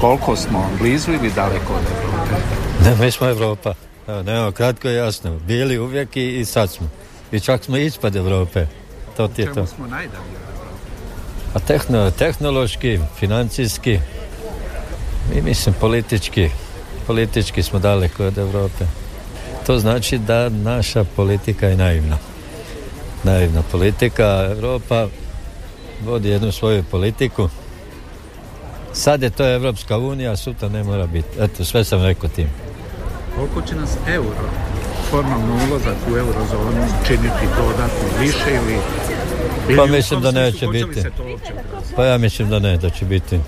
koliko smo blizu ili daleko od Europe? Ne, mi smo Evropa. Evo, kratko i jasno. Bili uvijek i, i sad smo. I čak smo ispod Europe. To ti je to. Smo najdalje? A tehno, tehnološki, financijski i mislim politički. Politički smo daleko od Europe. To znači da naša politika je naivna. Naivna politika. Europa vodi jednu svoju politiku. Sad je to Evropska unija, sutra ne mora biti. Eto, sve sam rekao tim. Koliko će nas euro, formalno ulazak u eurozonu činiti dodatno više ili... ili Pa mislim da neće li biti. Pa ja mislim da ne, da će biti.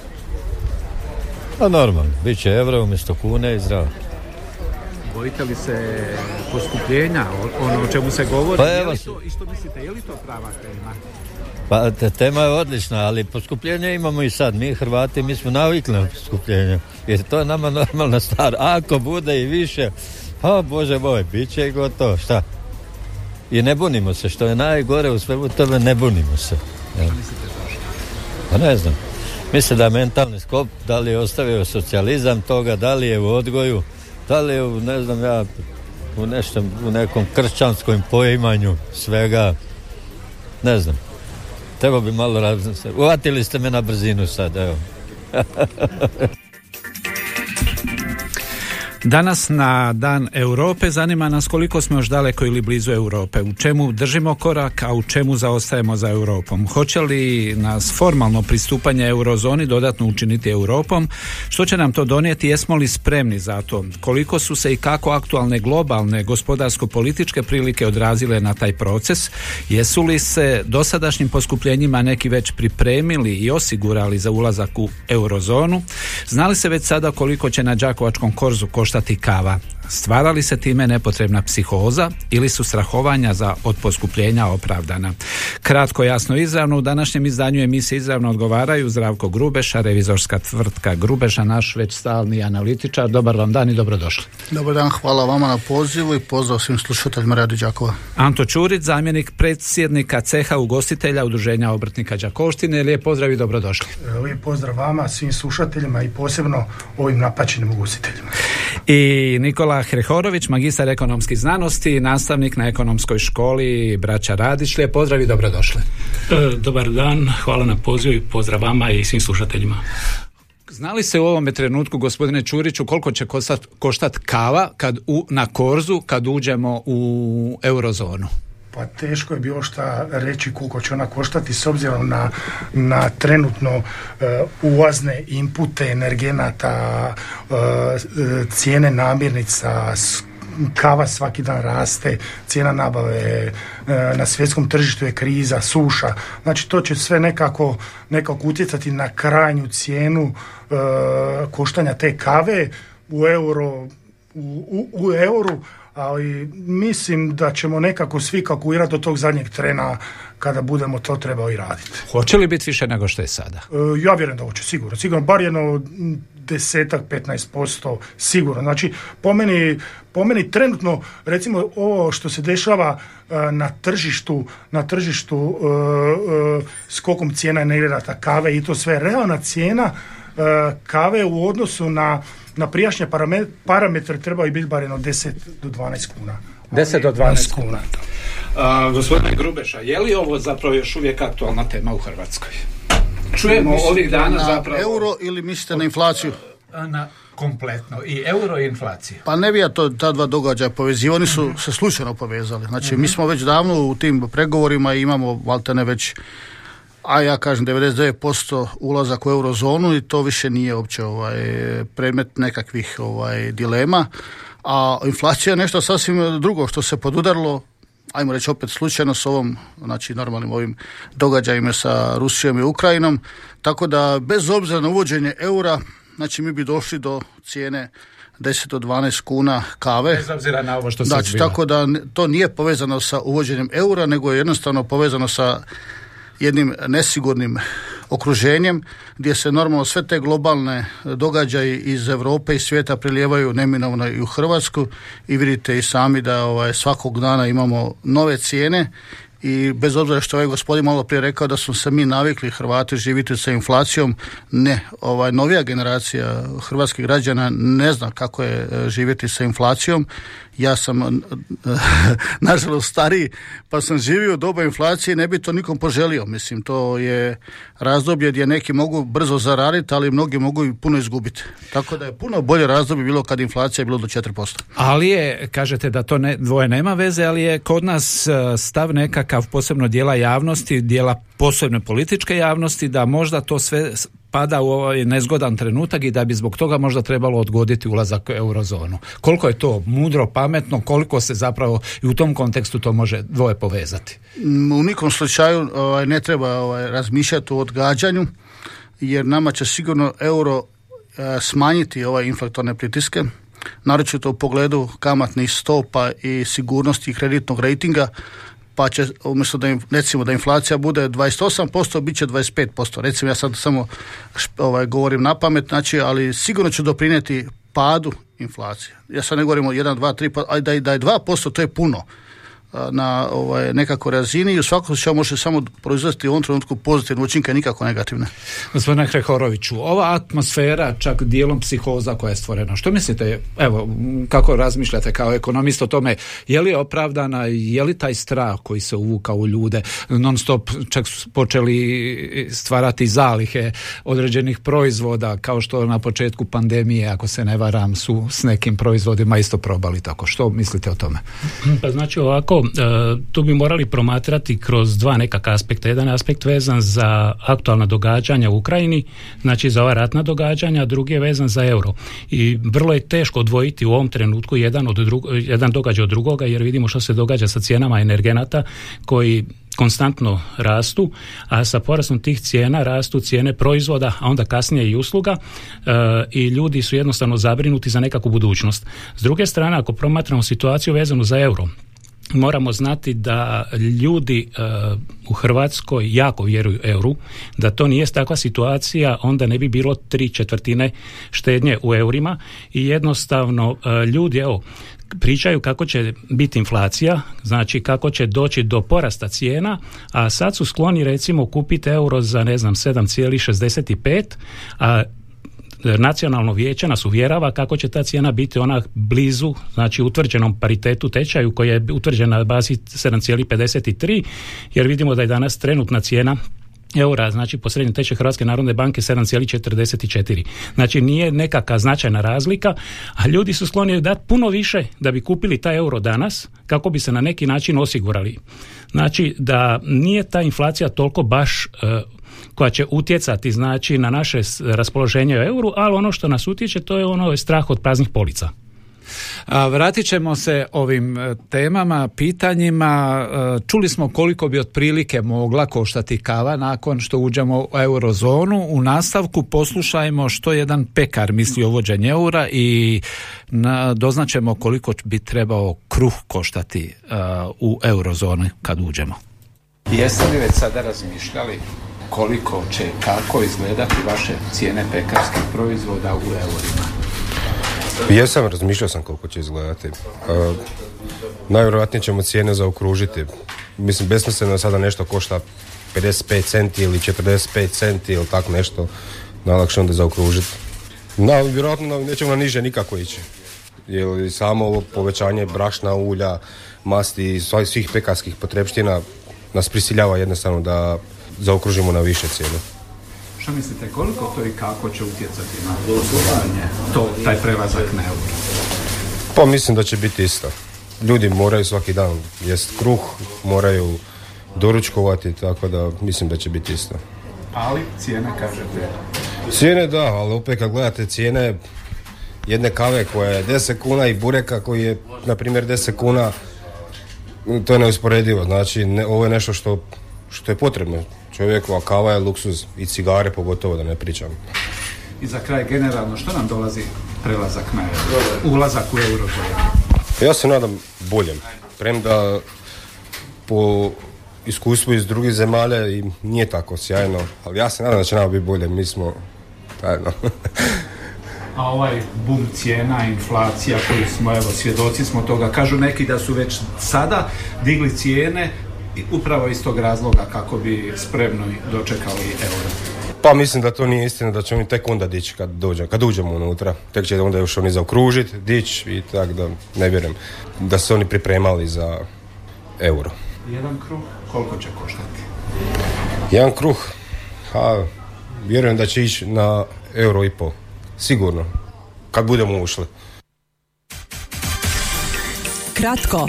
Pa normalno, bit će euro umjesto kune i zdravo. Bojite li se poskupljenja, ono o čemu se govori? Pa je evo li se- to, I što mislite, je li to prava tema? Pa te, tema je odlična, ali poskupljenje imamo i sad. Mi Hrvati, mi smo navikli na poskupljenje. Jer to je nama normalna stvar. Ako bude i više, pa bože moj, bit će i gotovo. Šta? I ne bunimo se, što je najgore u svemu tome, ne bunimo se. Jel? Pa ne znam. Mislim da je mentalni sklop, da li je ostavio socijalizam toga, da li je u odgoju, da li je u, ne znam ja, u, nešto, u nekom kršćanskom poimanju svega, ne znam. Treba bi malo razmisliti. Uvatili ste me na brzinu sad, evo. Danas na Dan Europe zanima nas koliko smo još daleko ili blizu Europe. U čemu držimo korak, a u čemu zaostajemo za Europom. Hoće li nas formalno pristupanje eurozoni dodatno učiniti Europom? Što će nam to donijeti? Jesmo li spremni za to? Koliko su se i kako aktualne globalne gospodarsko-političke prilike odrazile na taj proces? Jesu li se dosadašnjim poskupljenjima neki već pripremili i osigurali za ulazak u eurozonu? Znali se već sada koliko će na Đakovačkom korzu koštati kava? Stvara li se time nepotrebna psihoza ili su strahovanja za od poskupljenja opravdana? Kratko, jasno, izravno u današnjem izdanju emisije izravno odgovaraju Zdravko Grubeša, revizorska tvrtka Grubeša, naš već stalni analitičar. Dobar vam dan i dobrodošli. Dobar dan, hvala vama na pozivu i pozdrav svim slušateljima Radio Đakova. Anto Čurić, zamjenik predsjednika ceha ugostitelja Udruženja obrtnika Đakovštine. Lijep pozdrav i dobrodošli. Lijep pozdrav vama, svim slušateljima i posebno ovim napačenim ugostiteljima. I Nikola Hrehorović, magistar ekonomskih znanosti, nastavnik na ekonomskoj školi Braća Radić. Lijep pozdrav i dobrodošli. E, Dobar dan, hvala na pozivu i pozdrav vama i svim slušateljima. Znali se u ovome trenutku, gospodine Čuriću, koliko će koštat, koštat kava kad u, na korzu kad uđemo u eurozonu? Pa teško je bilo šta reći koliko će ona koštati s obzirom na, na trenutno e, ulazne inpute energenata, e, cijene namirnica, kava svaki dan raste, cijena nabave e, na svjetskom tržištu je kriza, suša. Znači to će sve nekako, nekako utjecati na krajnju cijenu koštanja te kave u euro u, u, u euru, ali mislim da ćemo nekako svi kalkulirati do tog zadnjeg trena kada budemo to trebali raditi. Hoće li biti više nego što je sada? E, ja vjerujem da hoće, sigurno. Sigurno, bar jedno desetak, 15% sigurno. Znači, po meni, po meni trenutno, recimo, ovo što se dešava e, na tržištu, na tržištu e, e, skokom cijena energenata kave i to sve, realna cijena kave u odnosu na, na prijašnje parame- parametre trebaju biti bar jedno 10 do 12 kuna. 10 do Ali 12 kuna. A, gospodine Grubeša, je li ovo zapravo još uvijek aktualna tema u Hrvatskoj? Čujemo ovih dana na zapravo... euro ili mislite na inflaciju? Na kompletno. I euro i inflaciju. Pa ne bi ja to, ta dva događaja povezivao, oni su se slučajno povezali. Znači, mi smo već davno u tim pregovorima i imamo valtene već a ja kažem 99% ulazak u eurozonu i to više nije uopće ovaj, predmet nekakvih ovaj, dilema. A inflacija je nešto sasvim drugo što se podudarilo ajmo reći opet slučajno s ovom, znači normalnim ovim događajima sa Rusijom i Ukrajinom, tako da bez obzira na uvođenje eura, znači mi bi došli do cijene 10 do 12 kuna kave. Bez obzira na ovo što se Znači, tako da to nije povezano sa uvođenjem eura, nego je jednostavno povezano sa jednim nesigurnim okruženjem gdje se normalno sve te globalne događaje iz Europe i svijeta prilijevaju neminovno i u Hrvatsku. I vidite i sami da ovaj, svakog dana imamo nove cijene i bez obzira što ovaj gospodin malo prije rekao da su se mi navikli Hrvati živjeti sa inflacijom, ne, ovaj novija generacija hrvatskih građana ne zna kako je e, živjeti sa inflacijom. Ja sam nažalost stariji, pa sam živio u doba inflacije i ne bi to nikom poželio. Mislim, to je razdoblje gdje neki mogu brzo zaraditi, ali mnogi mogu i puno izgubiti. Tako da je puno bolje razdoblje bilo kad inflacija je bilo do 4%. Ali je, kažete da to ne, dvoje nema veze, ali je kod nas e, stav nekakav posebno dijela javnosti, dijela posebne političke javnosti, da možda to sve pada u ovaj nezgodan trenutak i da bi zbog toga možda trebalo odgoditi ulazak u eurozonu. Koliko je to mudro, pametno, koliko se zapravo i u tom kontekstu to može dvoje povezati? U nikom slučaju ovaj, ne treba ovaj, razmišljati o odgađanju, jer nama će sigurno euro e, smanjiti ovaj inflatorne pritiske, naročito u pogledu kamatnih stopa i sigurnosti kreditnog rejtinga, pa će umjesto da im, recimo da inflacija bude 28%, bit će 25%. Recimo ja sad samo ovaj, govorim na pamet, znači, ali sigurno će doprinijeti padu inflacije. Ja sad ne govorim o 1, 2, 3, pa, da, da je 2% to je puno na ovaj, nekakvoj razini i u svakom slučaju može samo proizvesti u ovom trenutku pozitivne učinke, nikako negativne. Gospodine Hrehoroviću, ova atmosfera, čak dijelom psihoza koja je stvorena, što mislite, evo, kako razmišljate kao ekonomist o tome, je li opravdana, je li taj strah koji se uvukao u ljude, non stop čak su počeli stvarati zalihe određenih proizvoda, kao što na početku pandemije, ako se ne varam, su s nekim proizvodima isto probali tako. Što mislite o tome? Pa znači ovako, e, tu bi morali promatrati kroz dva nekakva aspekta. Jedan aspekt vezan za aktualna događanja u Ukrajini, znači za ova ratna događanja, a drugi je vezan za euro. I vrlo je teško odvojiti u ovom trenutku jedan, od drug, jedan događaj od drugoga, jer vidimo što se događa sa cijenama energenata koji konstantno rastu, a sa porastom tih cijena rastu cijene proizvoda, a onda kasnije i usluga e, i ljudi su jednostavno zabrinuti za nekakvu budućnost. S druge strane, ako promatramo situaciju vezanu za euro, moramo znati da ljudi e, u Hrvatskoj jako vjeruju euru, da to nije takva situacija, onda ne bi bilo tri četvrtine štednje u eurima. I jednostavno e, ljudi, evo, pričaju kako će biti inflacija, znači kako će doći do porasta cijena, a sad su skloni recimo kupiti euro za ne znam 7,65, a nacionalno vijeće nas uvjerava kako će ta cijena biti ona blizu, znači utvrđenom paritetu tečaju koja je utvrđena na bazi 7,53 jer vidimo da je danas trenutna cijena eura, znači po srednjem tečaju Hrvatske narodne banke 7,44. Znači nije nekakva značajna razlika, a ljudi su skloni dati puno više da bi kupili taj euro danas kako bi se na neki način osigurali. Znači da nije ta inflacija toliko baš e, koja će utjecati znači na naše raspoloženje u euru, ali ono što nas utječe to je ono strah od praznih polica. A, vratit ćemo se ovim e, temama, pitanjima. E, Čuli smo koliko bi otprilike mogla koštati kava nakon što uđemo u eurozonu. U nastavku poslušajmo što jedan pekar misli o uvođenju eura i na, doznaćemo koliko bi trebao kruh koštati e, u eurozoni kad uđemo. Jeste li već sada razmišljali koliko će, kako izgledati vaše cijene pekarskih proizvoda u eurima? Jesam, razmišljao sam koliko će izgledati. E, najvjerojatnije ćemo cijene zaokružiti. Mislim, besmisleno sada nešto košta 55 centi ili 45 centi ili tako nešto. Najlakše onda zaokružiti. Na, vjerojatno nećemo na niže nikako ići. Jer samo ovo povećanje brašna, ulja, masti i svih pekarskih potrepština nas prisiljava jednostavno da zaokružimo na više cijene. Što mislite, koliko to i kako će utjecati na poslovanje, to, taj prelazak na euro? Pa mislim da će biti isto. Ljudi moraju svaki dan jest kruh, moraju doručkovati, tako da mislim da će biti isto. Ali cijene, kažete, Cijene da, ali opet kad gledate cijene jedne kave koja je 10 kuna i bureka koji je, na primjer, 10 kuna, to je neusporedivo. Znači, ne, ovo je nešto što, što je potrebno čovjeku, a kava je luksuz i cigare pogotovo da ne pričam. I za kraj generalno, što nam dolazi prelazak na euro, ulazak u eurozonu? Ja se nadam boljem. Premda po iskustvu iz drugih zemalja i nije tako sjajno, ali ja se nadam da će nama biti bolje. Mi smo, tajno. A ovaj bum cijena, inflacija koji smo, evo, svjedoci smo toga, kažu neki da su već sada digli cijene upravo iz tog razloga kako bi spremno dočekali euro. Pa mislim da to nije istina, da ćemo mi tek onda dići kad dođemo, kad uđemo unutra. Tek će onda još oni zaokružiti, dići i tak da ne vjerujem da su oni pripremali za euro. Jedan kruh koliko će koštati? Jedan kruh, ha, vjerujem da će ići na euro i pol. Sigurno. Kad budemo ušli. Kratko,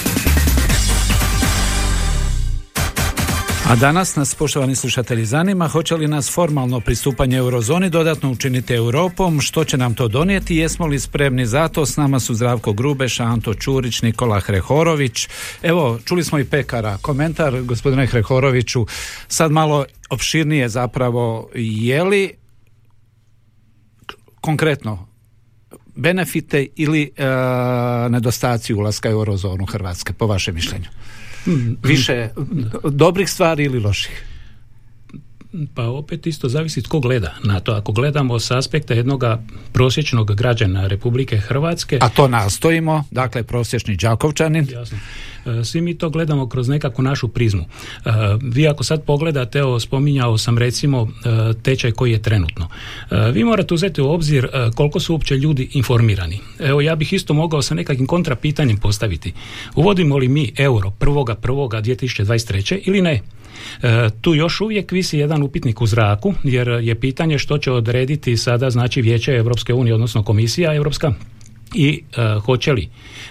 A danas nas, poštovani slušatelji, zanima hoće li nas formalno pristupanje eurozoni dodatno učiniti Europom, što će nam to donijeti, jesmo li spremni za to, s nama su Zdravko Grubeš, Anto Čurić, Nikola Hrehorović. Evo, čuli smo i pekara, komentar gospodine Hrehoroviću, sad malo opširnije zapravo, je li konkretno benefite ili e, nedostaci ulaska u eurozonu Hrvatske, po vašem mišljenju? Više dobrih stvari ili loših? Pa opet isto zavisi tko gleda na to. Ako gledamo s aspekta jednog prosječnog građana Republike Hrvatske... A to nastojimo, dakle prosječni Đakovčanin. Jasno. E, Svi mi to gledamo kroz nekakvu našu prizmu. E, Vi ako sad pogledate, evo spominjao sam recimo e, tečaj koji je trenutno. Vi morate uzeti u obzir koliko su uopće ljudi informirani. Evo ja bih isto mogao sa nekakvim kontrapitanjem postaviti. Uvodimo li mi euro 1.1.2023. ili ne? E, tu još uvijek visi jedan upitnik u zraku, jer je pitanje što će odrediti sada znači Vijeće Europske unije, odnosno Komisija Europska i e, hoće li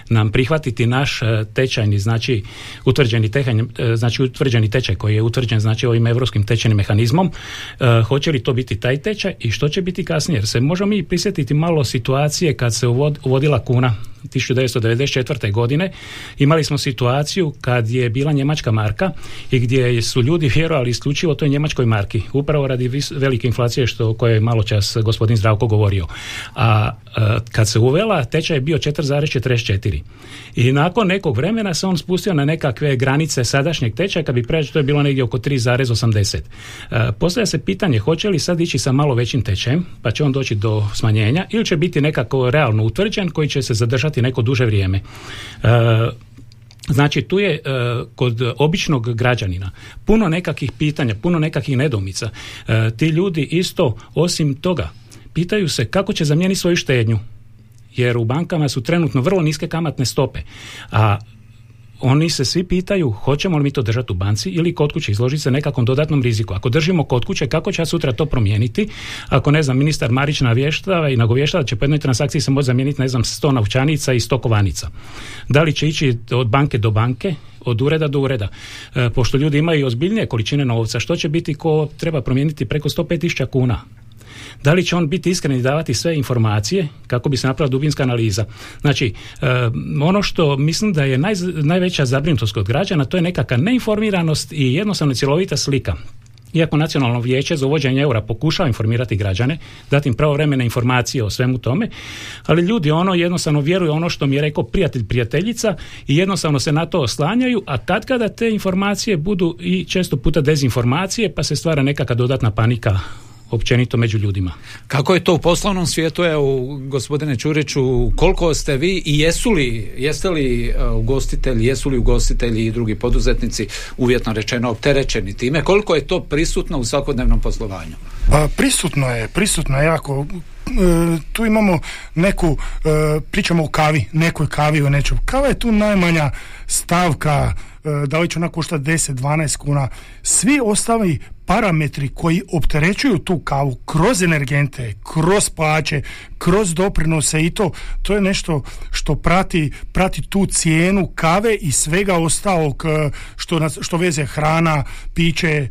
nam prihvatiti naš e, tečajni znači utvrđeni tečaj, e, znači utvrđeni tečaj koji je utvrđen znači ovim europskim tečajnim mehanizmom e, hoće li to biti taj tečaj i što će biti kasnije? Jer se možemo mi prisjetiti malo situacije kad se uvod, uvodila kuna 1994. godine imali smo situaciju kad je bila njemačka marka i gdje su ljudi vjerovali isključivo toj njemačkoj marki upravo radi vis- velike inflacije što o kojoj je malo čas gospodin Zdravko govorio. A e, kad se uvela tečaj je bio 4,44 i nakon nekog vremena se on spustio na nekakve granice sadašnjeg tečaja kad bi pređe to je bilo negdje oko 3,80 E, postavlja se pitanje hoće li sad ići sa malo većim tečajem pa će on doći do smanjenja ili će biti nekako realno utvrđen koji će se zadržati neko duže vrijeme E, Znači tu je e, kod običnog građanina puno nekakvih pitanja, puno nekakvih nedomica. E, ti ljudi isto osim toga pitaju se kako će zamijeniti svoju štednju. Jer u bankama su trenutno vrlo niske kamatne stope. A oni se svi pitaju hoćemo li mi to držati u banci ili kod kuće izložiti se nekakvom dodatnom riziku. Ako držimo kod kuće, kako će sutra to promijeniti? Ako ne znam, ministar Marić navještava i nagovještava da će po jednoj transakciji se može zamijeniti, ne znam, 100 novčanica i 100 kovanica. Da li će ići od banke do banke, od ureda do ureda. E, pošto ljudi imaju ozbiljnije količine novca, što će biti ko treba promijeniti preko 105.000 kuna? Da li će on biti iskren i davati sve informacije kako bi se napravila dubinska analiza? Znači, e, ono što mislim da je naj, najveća zabrinutost kod građana, to je nekakva neinformiranost i jednostavno cjelovita slika. Iako nacionalno vijeće za uvođenje eura pokušava informirati građane, dati im pravovremene informacije o svemu tome, ali ljudi ono jednostavno vjeruju ono što mi je rekao prijatelj prijateljica i jednostavno se na to oslanjaju, a kad kada te informacije budu i često puta dezinformacije, pa se stvara nekakva dodatna panika općenito među ljudima. Kako je to u poslovnom svijetu, evo, gospodine Čuriću, koliko ste vi i jesu li, jeste li e, ugostitelji, jesu li ugostitelji i drugi poduzetnici uvjetno rečeno opterećeni time, koliko je to prisutno u svakodnevnom poslovanju? Pa prisutno je, prisutno je jako. E, tu imamo neku, e, pričamo o kavi, nekoj kavi o nečem. Kava je tu najmanja stavka, e, da li će ona koštati 10-12 kuna. Svi ostali parametri koji opterećuju tu kavu kroz energente, kroz plaće, kroz doprinose i to, to je nešto što prati, prati tu cijenu kave i svega ostalog e, što, nas, što veze hrana, piće. E,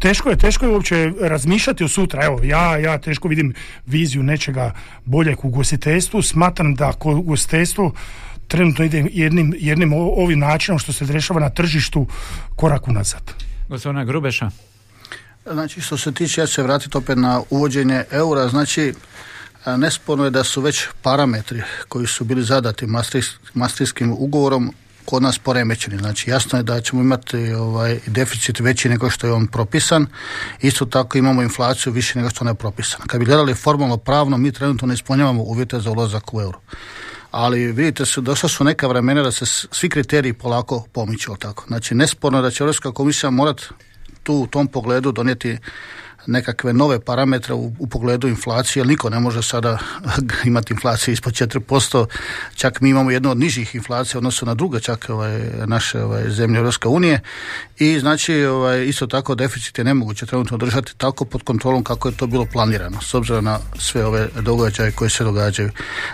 Teško je, teško je uopće razmišljati o sutra. Evo, ja, ja teško vidim viziju nečega boljeg u ugostiteljstvu. Smatram da kod ugostiteljstvu trenutno ide jednim, jednim ovim načinom što se dešava na tržištu korak unazad. Gospodina Grubeša. Znači što se tiče, ja se vratiti opet na uvođenje eura, znači nesporno je da su već parametri koji su bili zadati mastrijskim ugovorom kod nas poremećeni. Znači jasno je da ćemo imati ovaj deficit veći nego što je on propisan. Isto tako imamo inflaciju više nego što ona je propisana. Kad bi gledali formalno pravno, mi trenutno ne ispunjavamo uvjete za ulazak u euro. Ali vidite su, došla su neka vremena da se svi kriteriji polako pomiču tako. Znači nesporno da će Europska komisija morati tu u tom pogledu donijeti nekakve nove parametre u, u pogledu inflacije, jer niko ne može sada imati inflaciju ispod 4%, čak mi imamo jednu od nižih inflacija odnosno na druge čak ovaj, naše ovaj, zemlje Europske unije i znači ovaj, isto tako deficit je nemoguće trenutno držati tako pod kontrolom kako je to bilo planirano s obzirom na sve ove događaje koje se događaju.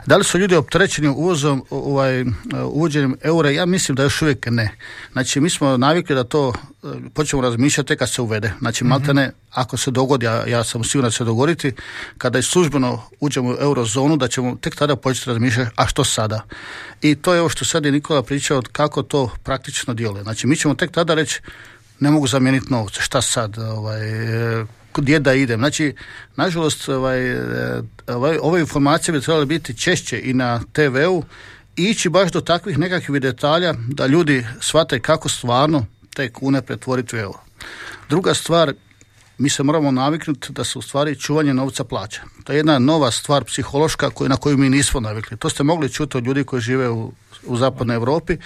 Da li su ljudi opterećeni uvozom, ovaj, uvođenjem eura? Ja mislim da još uvijek ne. Znači mi smo navikli da to eh, počnemo razmišljati kad se uvede. Znači maltene ako se dogodi, a ja sam siguran da će se dogoditi, kada i službeno uđemo u eurozonu, da ćemo tek tada početi razmišljati, a što sada? I to je ovo što sad je Nikola pričao, kako to praktično djeluje. Znači, mi ćemo tek tada reći, ne mogu zamijeniti novce, šta sad, ovaj, gdje da idem. Znači, nažalost, ovaj, ovaj, ove informacije bi trebale biti češće i na TV-u ići baš do takvih nekakvih detalja da ljudi shvate kako stvarno te kune pretvoriti u euro. Druga stvar, mi se moramo naviknuti da se u stvari čuvanje novca plaća. To je jedna nova stvar psihološka koju, na koju mi nismo navikli. To ste mogli čuti od ljudi koji žive u, u zapadnoj Europi,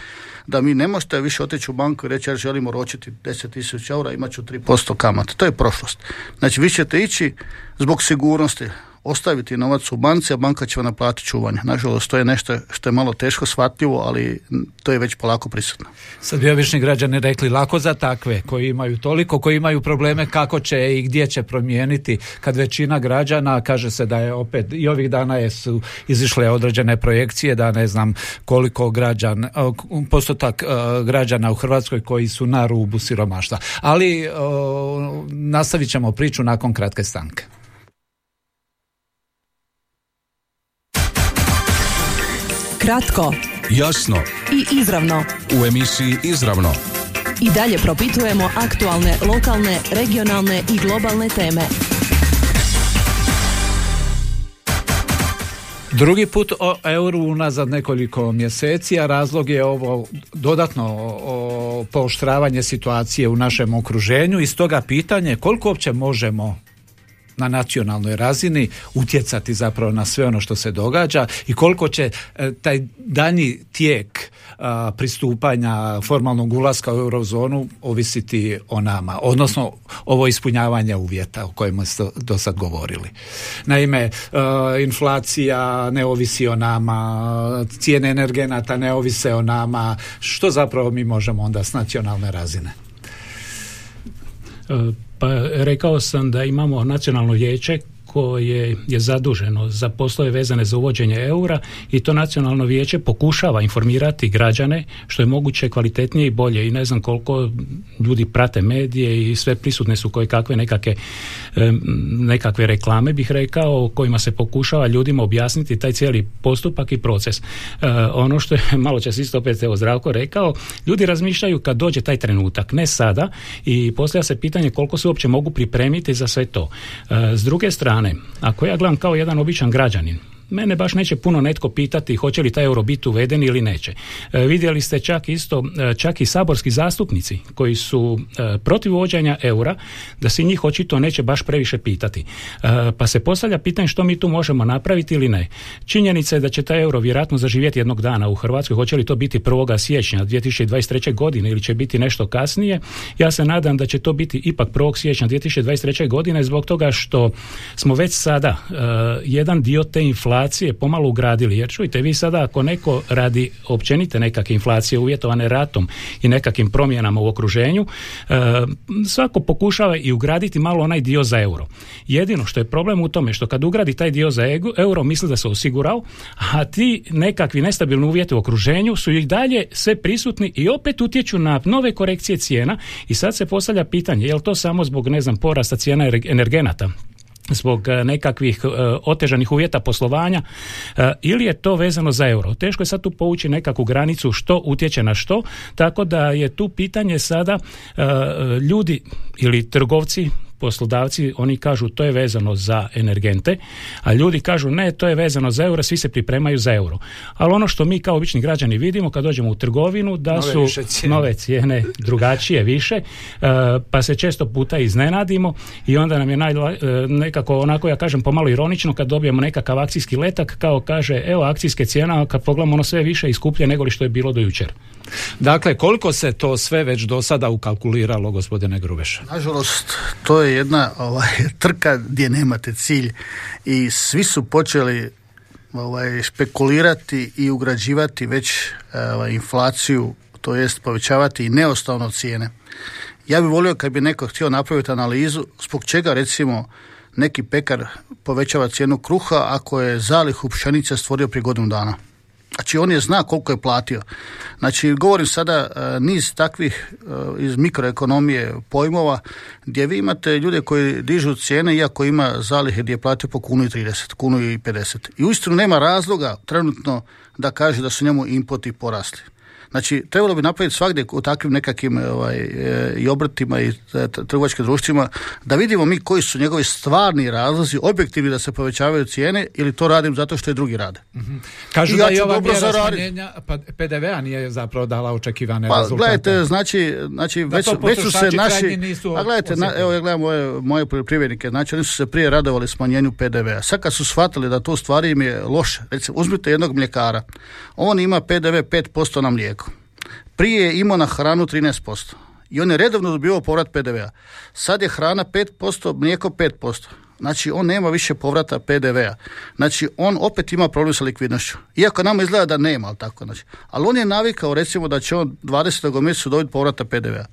da mi ne možete više otići u banku i reći ja želimo ročiti 10.000 eura, imat ću 3% kamata. To je prošlost. Znači vi ćete ići zbog sigurnosti, ostaviti novac u banci, a banka će vam naplatiti čuvanje. Nažalost, to je nešto što je malo teško shvatljivo, ali to je već polako prisutno. Sad bi obični građani rekli lako za takve koji imaju toliko, koji imaju probleme kako će i gdje će promijeniti kad većina građana kaže se da je opet i ovih dana je su izišle određene projekcije da ne znam koliko građan, postotak građana u Hrvatskoj koji su na rubu siromaštva. Ali nastavit ćemo priču nakon kratke stanke. Kratko, jasno i izravno. U emisiji Izravno I dalje propitujemo aktualne, lokalne, regionalne i globalne teme. Drugi put o euru unazad nekoliko mjeseci, a razlog je ovo dodatno pooštravanje situacije u našem okruženju i stoga pitanje koliko uopće možemo na nacionalnoj razini utjecati zapravo na sve ono što se događa i koliko će e, taj danji tijek pristupanja formalnog ulaska u eurozonu ovisiti o nama, odnosno ovo ispunjavanje uvjeta o kojima ste do sad govorili. Naime, e, inflacija ne ovisi o nama, cijene energenata ne ovise o nama, što zapravo mi možemo onda s nacionalne razine? E, pa rekao sam da imamo nacionalno vijeće koje je zaduženo za poslove vezane za uvođenje eura i to nacionalno vijeće pokušava informirati građane što je moguće kvalitetnije i bolje i ne znam koliko ljudi prate medije i sve prisutne su koje kakve nekakve, nekakve reklame bih rekao kojima se pokušava ljudima objasniti taj cijeli postupak i proces. E, ono što je malo čas isto opet evo Zdravko rekao, ljudi razmišljaju kad dođe taj trenutak, ne sada i postavlja se pitanje koliko se uopće mogu pripremiti za sve to. E, s druge strane ako ja gledam kao jedan običan građanin, mene baš neće puno netko pitati hoće li taj euro biti uveden ili neće. E, vidjeli ste čak isto, e, čak i saborski zastupnici koji su e, protiv uvođenja eura, da se njih očito neće baš previše pitati. Pa se postavlja pitanje što mi tu možemo napraviti ili ne. Činjenica je da će taj euro vjerojatno zaživjeti jednog dana u Hrvatskoj. Hoće li to biti 1. siječnja 2023. godine ili će biti nešto kasnije? Ja se nadam da će to biti ipak 1. siječnja 2023. godine zbog toga što smo već sada jedan dio te inflacije inflacije pomalo ugradili. Jer čujte, vi sada ako neko radi općenite nekakve inflacije uvjetovane ratom i nekakvim promjenama u okruženju, e, svako pokušava i ugraditi malo onaj dio za euro. Jedino što je problem u tome što kad ugradi taj dio za euro misli da se osigurao, a ti nekakvi nestabilni uvjeti u okruženju su i dalje sve prisutni i opet utječu na nove korekcije cijena i sad se postavlja pitanje je li to samo zbog ne znam porasta cijena energenata zbog e, nekakvih e, otežanih uvjeta poslovanja e, ili je to vezano za euro. Teško je sad tu povući nekakvu granicu što utječe na što, tako da je tu pitanje sada ljudi ili trgovci poslodavci oni kažu to je vezano za energente, a ljudi kažu ne, to je vezano za euro, svi se pripremaju za euro. Ali ono što mi kao obični građani vidimo kad dođemo u trgovinu da nove su cijene. nove cijene drugačije više, e, pa se često puta iznenadimo i onda nam je najla, e, nekako onako ja kažem pomalo ironično kad dobijemo nekakav akcijski letak kao kaže evo akcijske cijena kad pogledamo ono sve više i skuplje nego li što je bilo do jučer. Dakle, koliko se to sve već do sada ukalkuliralo, gospodine Grubeša? Nažalost, to je jedna ovaj, trka gdje nemate cilj i svi su počeli ovaj, špekulirati i ugrađivati već ovaj, inflaciju, to jest povećavati i neosnovno cijene. Ja bih volio kad bi neko htio napraviti analizu zbog čega recimo neki pekar povećava cijenu kruha ako je zalihu pšenice stvorio prije godinu dana. Znači on je zna koliko je platio. Znači govorim sada e, niz takvih e, iz mikroekonomije pojmova gdje vi imate ljude koji dižu cijene iako ima zalihe gdje je platio po kunu i 30, kunu i 50. I uistinu nema razloga trenutno da kaže da su njemu inpoti porasli. Znači, trebalo bi napraviti svakdje u takvim nekakvim ovaj, e, i obrtima i e, trgovačkim društvima da vidimo mi koji su njegovi stvarni razlozi, objektivni da se povećavaju cijene ili to radim zato što je drugi rade. Kažu I da ja i ova mjera smanjenja pa PDV-a nije zapravo dala očekivane Pa rezultate. gledajte, znači, znači Da već, već su se naši... nisu A gledajte, na, evo ja gledam moje, moje poljoprivrednike, znači oni su se prije radovali smanjenju PDV-a. Sad kad su shvatili da to u stvari im je loše, recimo uzmite jednog mljekara, on ima PDV 5% na mlijeko. Prije je imao na hranu 13%. I on je redovno dobivao povrat PDV-a. Sad je hrana 5%, mlijeko 5%. Znači, on nema više povrata PDV-a. Znači, on opet ima problem sa likvidnošću. Iako nama izgleda da nema, ali tako. Znači. Ali on je navikao, recimo, da će on 20. mjesecu dobiti povrata PDV-a.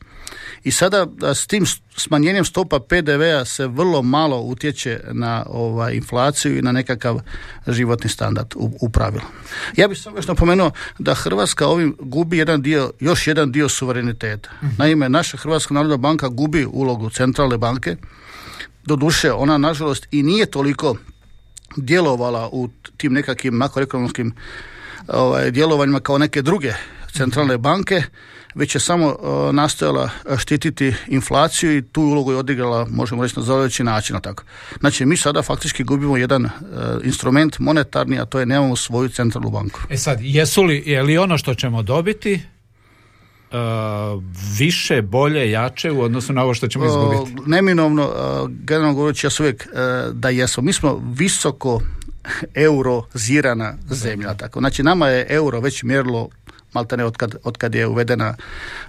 I sada da s tim smanjenjem stopa PDV-a se vrlo malo utječe na ovaj, inflaciju i na nekakav životni standard u, u pravilu. Ja bih samo još napomenuo da Hrvatska ovim gubi jedan dio, još jedan dio suvereniteta. Naime, naša Hrvatska narodna banka gubi ulogu centralne banke, doduše ona nažalost i nije toliko djelovala u tim nekakvim makroekonomskim ovaj, djelovanjima kao neke druge centralne banke, već je samo eh, nastojala štititi inflaciju i tu ulogu je odigrala, možemo reći na zadajući način. Tako. Znači, mi sada faktički gubimo jedan eh, instrument monetarni, a to je nemamo svoju centralnu banku. E sad, jesu li, je li ono što ćemo dobiti e, više, bolje, jače u odnosu na ovo što ćemo izgubiti? O, neminovno, uh, generalno govoreći, ja sam uvijek uh, da jesmo. Mi smo visoko eurozirana zemlja. Tako. Znači, nama je euro već mjerilo maltene od kad, od kad je uvedena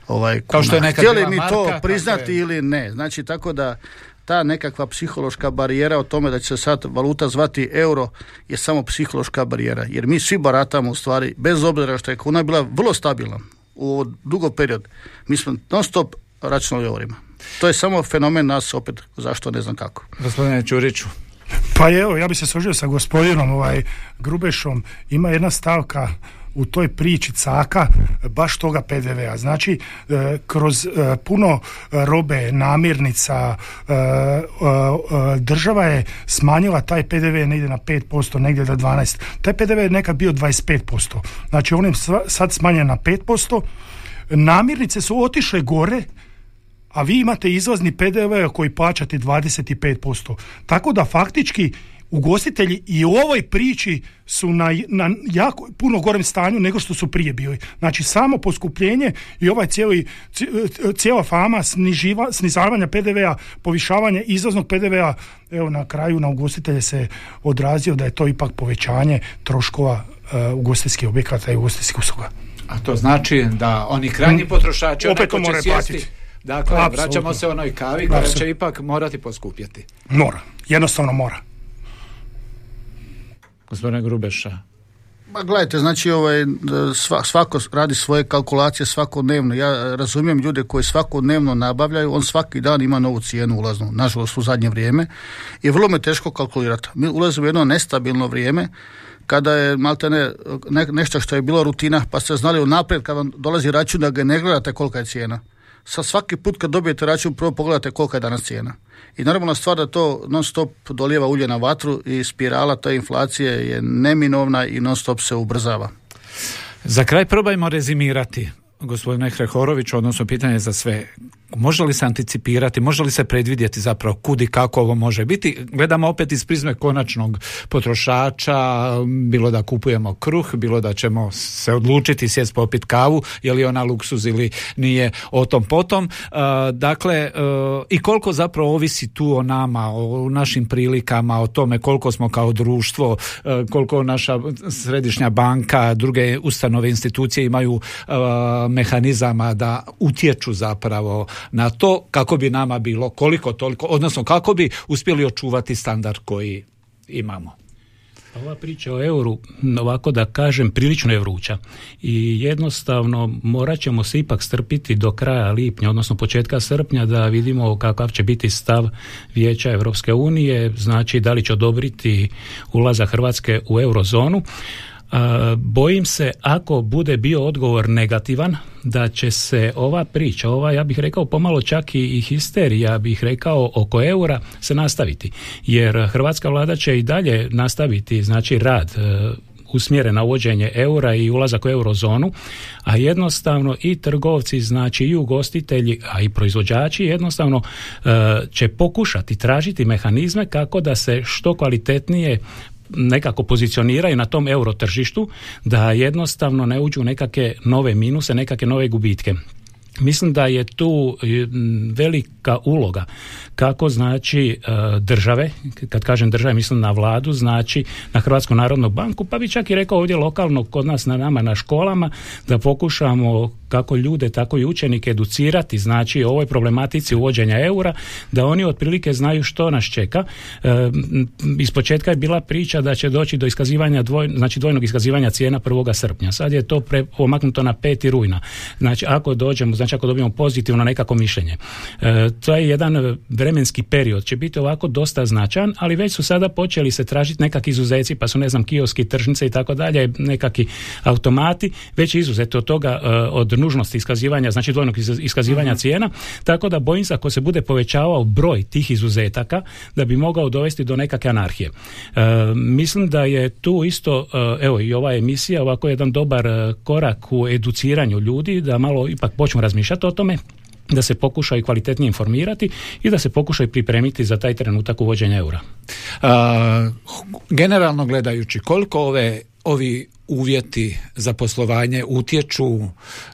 ovaj, Kao što je kuna. nekad Htjeli mi marka, to priznati je. ili ne. Znači, tako da ta nekakva psihološka barijera o tome da će se sad valuta zvati euro je samo psihološka barijera. Jer mi svi baratamo u stvari, bez obzira što je kuna bila vrlo stabilna u dugo period. Mi smo non stop računali eurima. To je samo fenomen nas opet, zašto ne znam kako. Gospodine Ćuriću, Pa evo, ja bi se složio sa gospodinom ovaj, Grubešom. Ima jedna stavka u toj priči caka baš toga PDV-a. Znači, e, kroz e, puno robe, namirnica, e, država je smanjila taj PDV negdje na 5%, negdje na 12%. Taj PDV je nekad bio 25%. Znači, on je sad smanjen na 5%. Namirnice su otišle gore, a vi imate izvozni PDV koji plaćate 25%. Tako da faktički ugostitelji i u ovoj priči su na, na jako puno gorem stanju nego što su prije bili. Znači samo poskupljenje i ovaj cijeli, ci- cijela fama sniživa, snizavanja PDV-a, povišavanje izvoznog PDV-a, evo na kraju na ugostitelje se odrazio da je to ipak povećanje troškova uh, ugostiteljskih objekata i ugostiteljskih usluga. a to znači da oni krajnji potrošači, Opet to moraju platiti. dakle, Apsolutno. vraćamo se onoj kavi koja će ipak morati poskupjeti. Mora, jednostavno mora. Gospodine Grubeša, Ma gledajte, znači ovaj, sva- svako radi svoje kalkulacije svakodnevno. Ja razumijem ljude koji svakodnevno nabavljaju, on svaki dan ima novu cijenu ulaznu, nažalost u zadnje vrijeme. I vrlo me teško kalkulirati. Mi ulazimo u jedno nestabilno vrijeme kada je maltene ne, nešto što je bilo rutina, pa ste znali unaprijed kad vam dolazi račun da ga ne gledate kolika je cijena. Sa svaki put kad dobijete račun prvo pogledate kolika je danas cijena. I normalna stvar da to non stop dolijeva ulje na vatru i spirala te inflacije je neminovna i non stop se ubrzava. Za kraj probajmo rezimirati gospodine Hrehorović, odnosno pitanje za sve. Može li se anticipirati, može li se predvidjeti zapravo kud i kako ovo može biti? Gledamo opet iz prizme konačnog potrošača, bilo da kupujemo kruh, bilo da ćemo se odlučiti sjest popit kavu, je li ona luksuz ili nije o tom potom. E, dakle, e, i koliko zapravo ovisi tu o nama, o našim prilikama, o tome koliko smo kao društvo, e, koliko naša središnja banka, druge ustanove, institucije imaju mehanizama da utječu zapravo na to kako bi nama bilo koliko toliko, odnosno kako bi uspjeli očuvati standard koji imamo. Ova priča o euru, ovako da kažem, prilično je vruća i jednostavno morat ćemo se ipak strpiti do kraja lipnja, odnosno početka srpnja da vidimo kakav će biti stav Vijeća Europske unije, znači da li će odobriti ulazak Hrvatske u eurozonu. Bojim se ako bude bio odgovor negativan da će se ova priča, ova ja bih rekao pomalo čak i histerija bih rekao oko eura se nastaviti. Jer hrvatska vlada će i dalje nastaviti znači rad e, usmjeren na uvođenje eura i ulazak u eurozonu, a jednostavno i trgovci, znači i ugostitelji, a i proizvođači jednostavno e, će pokušati tražiti mehanizme kako da se što kvalitetnije nekako pozicioniraju na tom euro tržištu da jednostavno ne uđu nekakve nove minuse, nekakve nove gubitke. Mislim da je tu velika uloga kako znači e, države, kad kažem države mislim na vladu, znači na Hrvatsku narodnu banku, pa bi čak i rekao ovdje lokalno kod nas na nama na školama da pokušamo kako ljude, tako i učenike educirati, znači o ovoj problematici uvođenja eura, da oni otprilike znaju što nas čeka. E, iz početka je bila priča da će doći do iskazivanja dvoj, znači dvojnog iskazivanja cijena 1. srpnja. Sad je to pre, pomaknuto na 5. rujna. Znači ako dođemo, znači ako dobijemo pozitivno nekako mišljenje. E, to je jedan vremenski period, će biti ovako dosta značajan, ali već su sada počeli se tražiti nekakvi izuzeci, pa su ne znam kioski, tržnice i tako dalje, nekakvi automati, već izuzeto od toga e, od nužnosti iskazivanja, znači dvojnog iskazivanja mhm. cijena, tako da bojim se ako se bude povećavao broj tih izuzetaka, da bi mogao dovesti do nekakve anarhije. E, mislim da je tu isto, e, evo i ova emisija, ovako jedan dobar e, korak u educiranju ljudi, da malo ipak počnu razmišljati o tome, da se pokušaju kvalitetnije informirati i da se pokušaju pripremiti za taj trenutak uvođenja eura. generalno gledajući, koliko ove ovi uvjeti za poslovanje utječu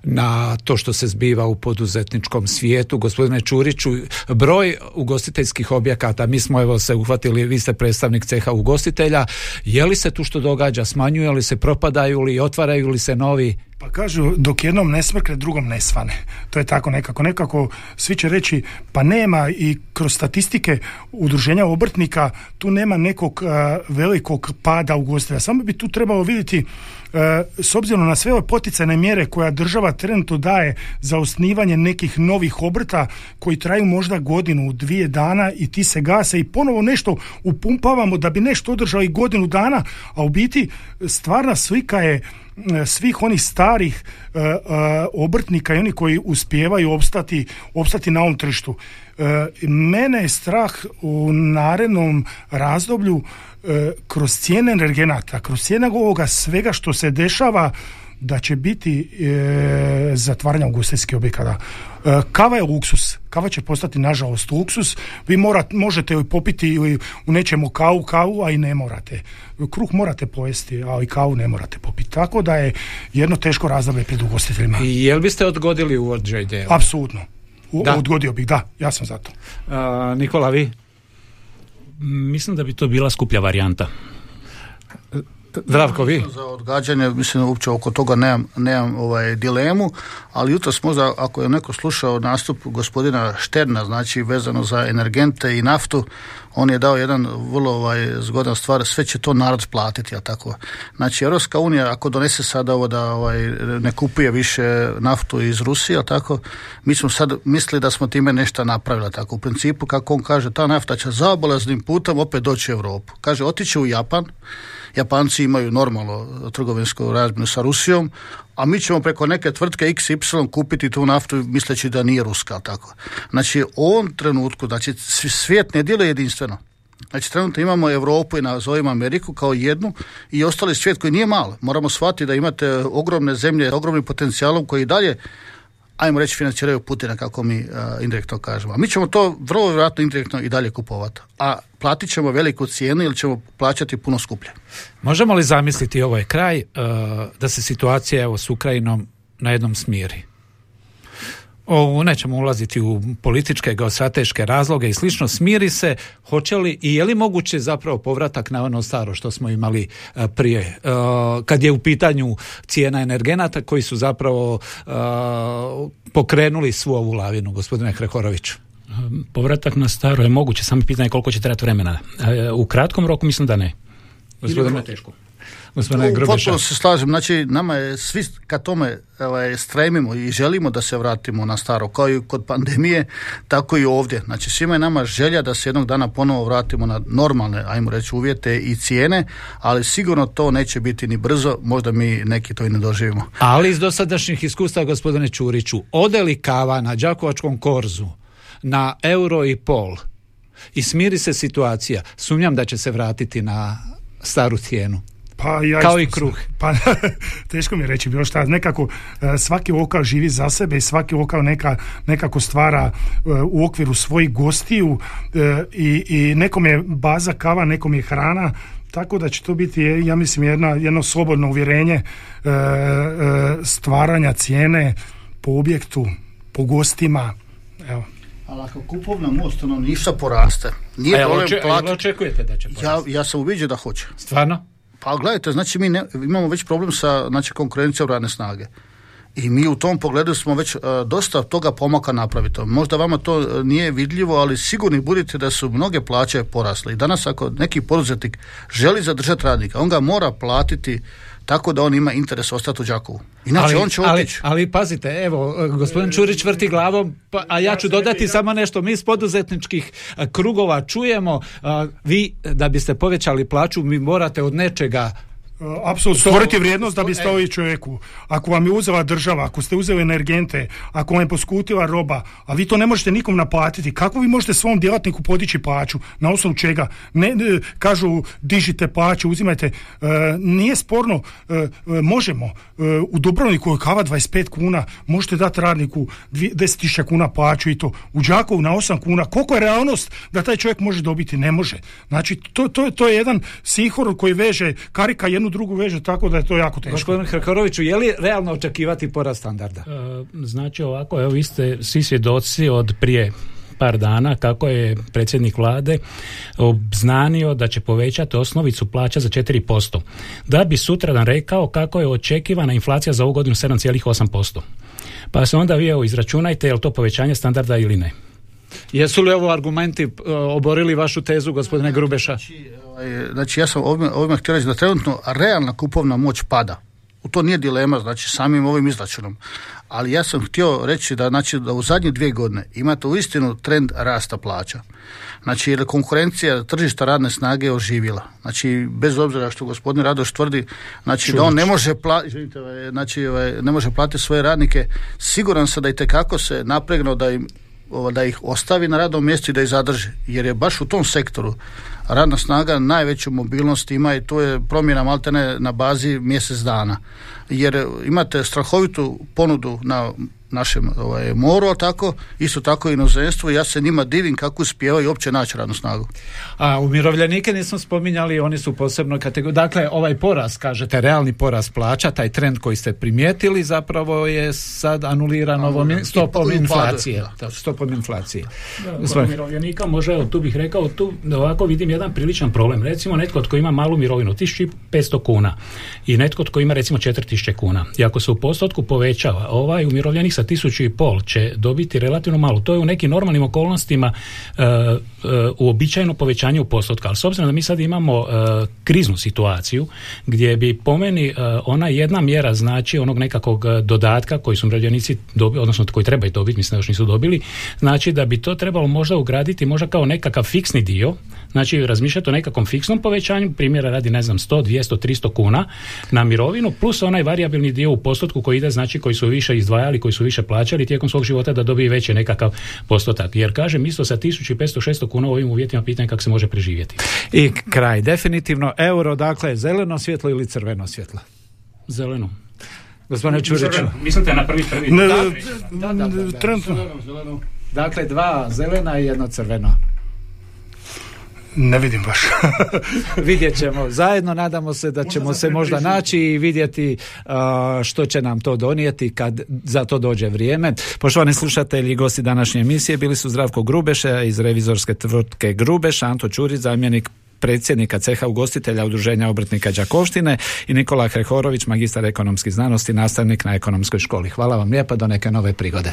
na to što se zbiva u poduzetničkom svijetu. Gospodine Čuriću, broj ugostiteljskih objekata, mi smo evo se uhvatili, vi ste predstavnik ceha ugostitelja, je li se tu što događa, smanjuje li se, propadaju li, otvaraju li se novi pa kažu dok jednom ne smrkne, drugom ne svane. To je tako nekako. Nekako svi će reći pa nema i kroz statistike udruženja obrtnika tu nema nekog velikog pada ugostitelja. Samo bi tu trebalo vidjeti s obzirom na sve ove poticajne mjere koja država trenutno daje za osnivanje nekih novih obrta koji traju možda godinu, dvije dana i ti se gase i ponovo nešto upumpavamo da bi nešto održali godinu dana, a u biti stvarna slika je E, svih onih starih e, e, obrtnika i oni koji uspijevaju opstati, opstati na ovom tržištu. Mene je strah u narednom razdoblju kroz cijene energenata, kroz cijene ovoga svega što se dešava da će biti e, zatvaranja ugostiteljskih objekata. E, kava je luksus. Kava će postati nažalost luksus. Vi morat, možete popiti u nečemu kavu, kavu, a i ne morate. Kruh morate pojesti, ali kavu ne morate popiti. Tako da je jedno teško razdoblje pred ugostiteljima. I jel biste odgodili uvođenje? Apsolutno. Odgodio bih, da, ja sam za to. Nikola, vi? Mislim da bi to bila skuplja varijanta. Zdravko, vi? Za odgađanje, mislim, uopće oko toga nemam, nemam ovaj, dilemu, ali jutros možda, ako je neko slušao nastup gospodina Šterna, znači vezano za energente i naftu, on je dao jedan vrlo ovaj, zgodan stvar, sve će to narod platiti, a tako. Znači, Europska unija, ako donese sada ovo da ovaj, ne kupuje više naftu iz Rusije, tako, mi smo sad mislili da smo time nešto napravili, tako. U principu, kako on kaže, ta nafta će zaobalaznim putem opet doći u Europu. Kaže, otiće u Japan, Japanci imaju normalno trgovinsku razmjenu sa Rusijom, a mi ćemo preko neke tvrtke XY kupiti tu naftu misleći da nije ruska, tako. Znači, u ovom trenutku, znači, svijet ne djeluje jedinstveno. Znači, trenutno imamo Europu i nazovimo Ameriku kao jednu i ostali svijet koji nije mal. Moramo shvatiti da imate ogromne zemlje, ogromnim potencijalom koji dalje ajmo reći financiraju Putina kako mi uh, indirektno kažemo. A mi ćemo to vrlo vjerojatno indirektno i dalje kupovati. A platit ćemo veliku cijenu ili ćemo plaćati puno skuplje. Možemo li zamisliti ovaj kraj uh, da se situacija evo s Ukrajinom na jednom smiri? O, nećemo ulaziti u političke, geostrateške razloge i slično, smiri se, hoće li i je li moguće zapravo povratak na ono staro što smo imali e, prije, e, kad je u pitanju cijena energenata koji su zapravo e, pokrenuli svu ovu lavinu, gospodine Krehorović? Povratak na staro je moguće, samo pitanje koliko će trebati vremena. U kratkom roku mislim da ne. Gospodine teško. Gospodine Potpuno se slažem, znači nama je svi ka tome ovaj, stremimo i želimo da se vratimo na staro, kao i kod pandemije, tako i ovdje. Znači svima je nama želja da se jednog dana ponovo vratimo na normalne, ajmo reći, uvjete i cijene, ali sigurno to neće biti ni brzo, možda mi neki to i ne doživimo. Ali iz dosadašnjih iskustva, gospodine Čuriću, ode li kava na Đakovačkom korzu na euro i pol i smiri se situacija, sumnjam da će se vratiti na staru cijenu. Pa ja Kao i kruh. Pa teško mi je reći bilo šta. Nekako e, svaki lokal živi za sebe i svaki lokal neka, nekako stvara e, u okviru svojih gostiju e, i, i nekom je baza kava, nekom je hrana tako da će to biti, ja mislim, jedna, jedno slobodno uvjerenje stvaranja cijene po objektu, po gostima. Evo. Ali ako kupovna moć stanovništva poraste, nije problem plati... očekujete da će porasti? Ja, ja sam uviđen da hoće. Stvarno? Pa gledajte, znači mi ne, imamo već problem sa znači, konkurencijom radne snage. I mi u tom pogledu smo već uh, dosta toga pomaka napraviti. Možda vama to e, nije vidljivo, ali sigurni budite da su mnoge plaće porasle. I danas ako neki poduzetnik želi zadržati radnika, on ga mora platiti tako da on ima interes ostati u Đakovu. Inače ali, on će ali, ali pazite, evo, gospodin Čurić vrti glavom, pa, a ja ću dodati samo nešto. Mi iz poduzetničkih krugova čujemo, vi da biste povećali plaću, mi morate od nečega apsolutno stvoriti vrijednost da bi stao i čovjeku. Ako vam je uzela država, ako ste uzeli energente, ako vam je poskutila roba, a vi to ne možete nikom naplatiti, kako vi možete svom djelatniku podići plaću? Na osnovu čega? Ne, kažu dižite plaću, uzimajte. E, nije sporno, e, možemo. E, u Dubrovniku je kava 25 kuna, možete dati radniku 10.000 kuna plaću i to. U Đakovu na 8 kuna. Koliko je realnost da taj čovjek može dobiti? Ne može. Znači, to, to, to je jedan sihor koji veže karika jednu drugu veže tako da je to jako teško. Gospodin Hrkoroviću, je li realno očekivati porast standarda? E, znači ovako, evo vi ste svi svjedoci od prije par dana kako je predsjednik vlade obznanio da će povećati osnovicu plaća za 4%. Da bi sutradan rekao kako je očekivana inflacija za ovu godinu 7,8%. Pa se onda vi evo izračunajte je li to povećanje standarda ili ne. Jesu li ovo argumenti e, oborili vašu tezu, gospodine Grubeša? Znači, ovaj, znači ja sam ovime, ovime htio reći da trenutno realna kupovna moć pada. U to nije dilema, znači samim ovim izračunom. Ali ja sam htio reći da, znači, da u zadnje dvije godine imate uistinu trend rasta plaća. Znači, jer konkurencija tržišta radne snage je oživjela. Znači, bez obzira što gospodin Radoš tvrdi, znači, da on ne može, platiti, ovaj, znači, ovaj, ne može platiti svoje radnike, siguran sam da i tekako se napregno da im da ih ostavi na radnom mjestu i da ih zadrži. Jer je baš u tom sektoru radna snaga najveću mobilnost ima i to je promjena maltene na bazi mjesec dana. Jer imate strahovitu ponudu na našem ovaj, moru, tako, isto tako i inozemstvo ja se njima divim kako uspijevaju uopće naći radnu snagu. A umirovljenike nismo spominjali, oni su posebno kategoriji. Dakle, ovaj porast, kažete, realni porast plaća, taj trend koji ste primijetili zapravo je sad anuliran ovom stopom inflacije. Da, stopom inflacije. Da, umirovljenika može, tu bih rekao, tu ovako vidim jedan priličan problem. Recimo netko tko ima malu mirovinu, 1500 kuna i netko tko ima recimo 4000 kuna. I ako se u postotku povećava, ovaj umirovljenik sa tisuću i pol će dobiti relativno malo. To je u nekim normalnim okolnostima uh, uobičajeno povećanje u postotka. Ali s obzirom da mi sad imamo uh, kriznu situaciju gdje bi po meni ona jedna mjera znači onog nekakvog dodatka koji su umirovljenici dobili, odnosno koji trebaju dobiti, mislim da još nisu dobili, znači da bi to trebalo možda ugraditi možda kao nekakav fiksni dio, znači razmišljati o nekakvom fiksnom povećanju, primjera radi ne znam 100, 200, 300 kuna na mirovinu plus onaj varijabilni dio u postotku koji ide, znači koji su više izdvajali, koji su više plaćali tijekom svog života da dobije veći nekakav postotak. Jer kažem, isto sa 1500-600 kuna u ovim uvjetima pitanje kako se može preživjeti. I kraj, definitivno euro, dakle, zeleno svjetlo ili crveno svjetlo? Zeleno. Gospodine Čuriću. Mislite na prvi prvi? Ne, Da, da, da, da. trenutno Dakle, dva zelena i jedno crveno. Ne vidim baš. vidjet ćemo zajedno, nadamo se da ćemo se možda naći i vidjeti a, što će nam to donijeti kad za to dođe vrijeme. Poštovani slušatelji i gosti današnje emisije bili su Zdravko Grubeša iz revizorske tvrtke Grubeš, Anto Čurić, zamjenik predsjednika ceha ugostitelja Udruženja obrtnika Đakovštine i Nikola Hrehorović, magistar ekonomskih znanosti, nastavnik na ekonomskoj školi. Hvala vam lijepa, do neke nove prigode.